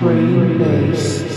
Brain Bass.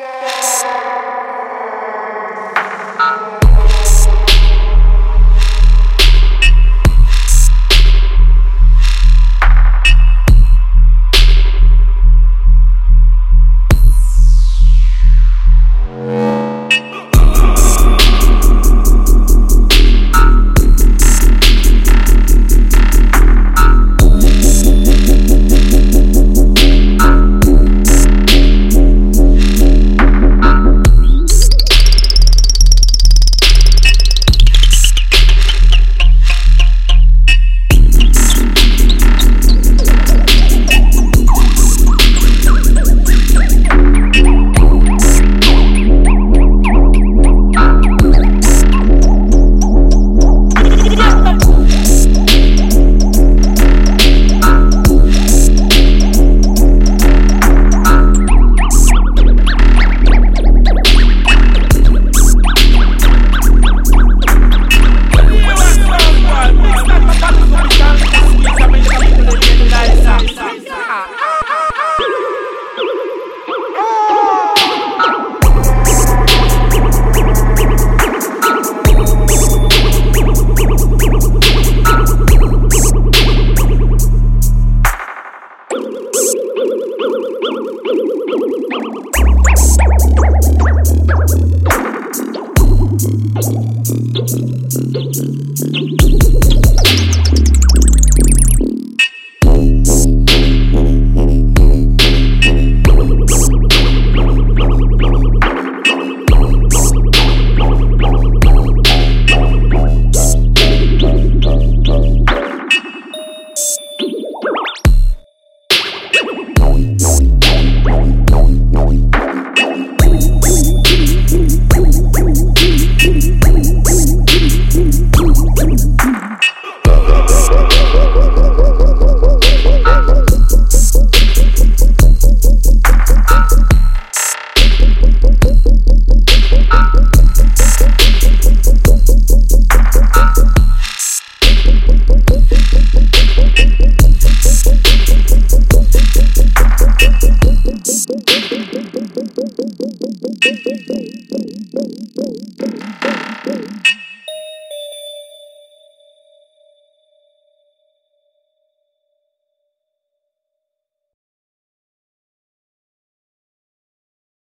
Yeah. Thank you.